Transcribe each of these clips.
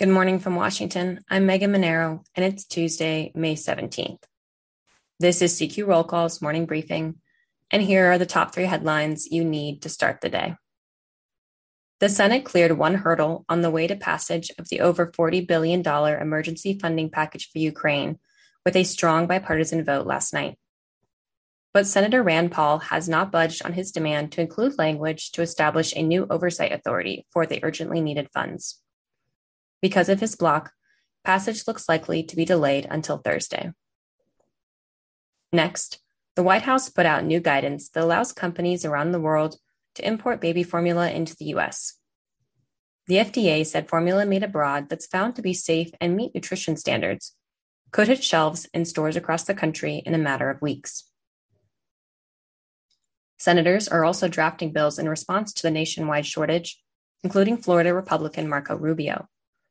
Good morning from Washington. I'm Megan Mineiro, and it's Tuesday, May 17th. This is CQ Roll Call's morning briefing, and here are the top three headlines you need to start the day. The Senate cleared one hurdle on the way to passage of the over $40 billion emergency funding package for Ukraine with a strong bipartisan vote last night. But Senator Rand Paul has not budged on his demand to include language to establish a new oversight authority for the urgently needed funds. Because of his block, passage looks likely to be delayed until Thursday. Next, the White House put out new guidance that allows companies around the world to import baby formula into the US. The FDA said formula made abroad that's found to be safe and meet nutrition standards could hit shelves in stores across the country in a matter of weeks. Senators are also drafting bills in response to the nationwide shortage, including Florida Republican Marco Rubio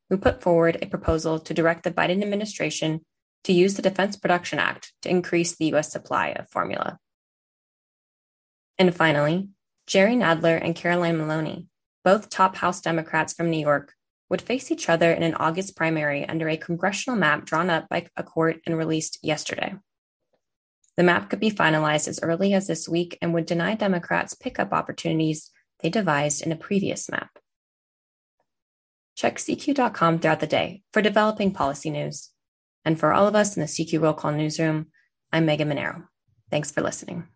who put forward a proposal to direct the Biden administration to use the Defense Production Act to increase the U.S. supply of formula. And finally, Jerry Nadler and Carolyn Maloney, both top House Democrats from New York, would face each other in an August primary under a congressional map drawn up by a court and released yesterday. The map could be finalized as early as this week and would deny Democrats pickup opportunities they devised in a previous map. Check CQ.com throughout the day for developing policy news. And for all of us in the CQ Roll Call newsroom, I'm Megan Mineiro. Thanks for listening.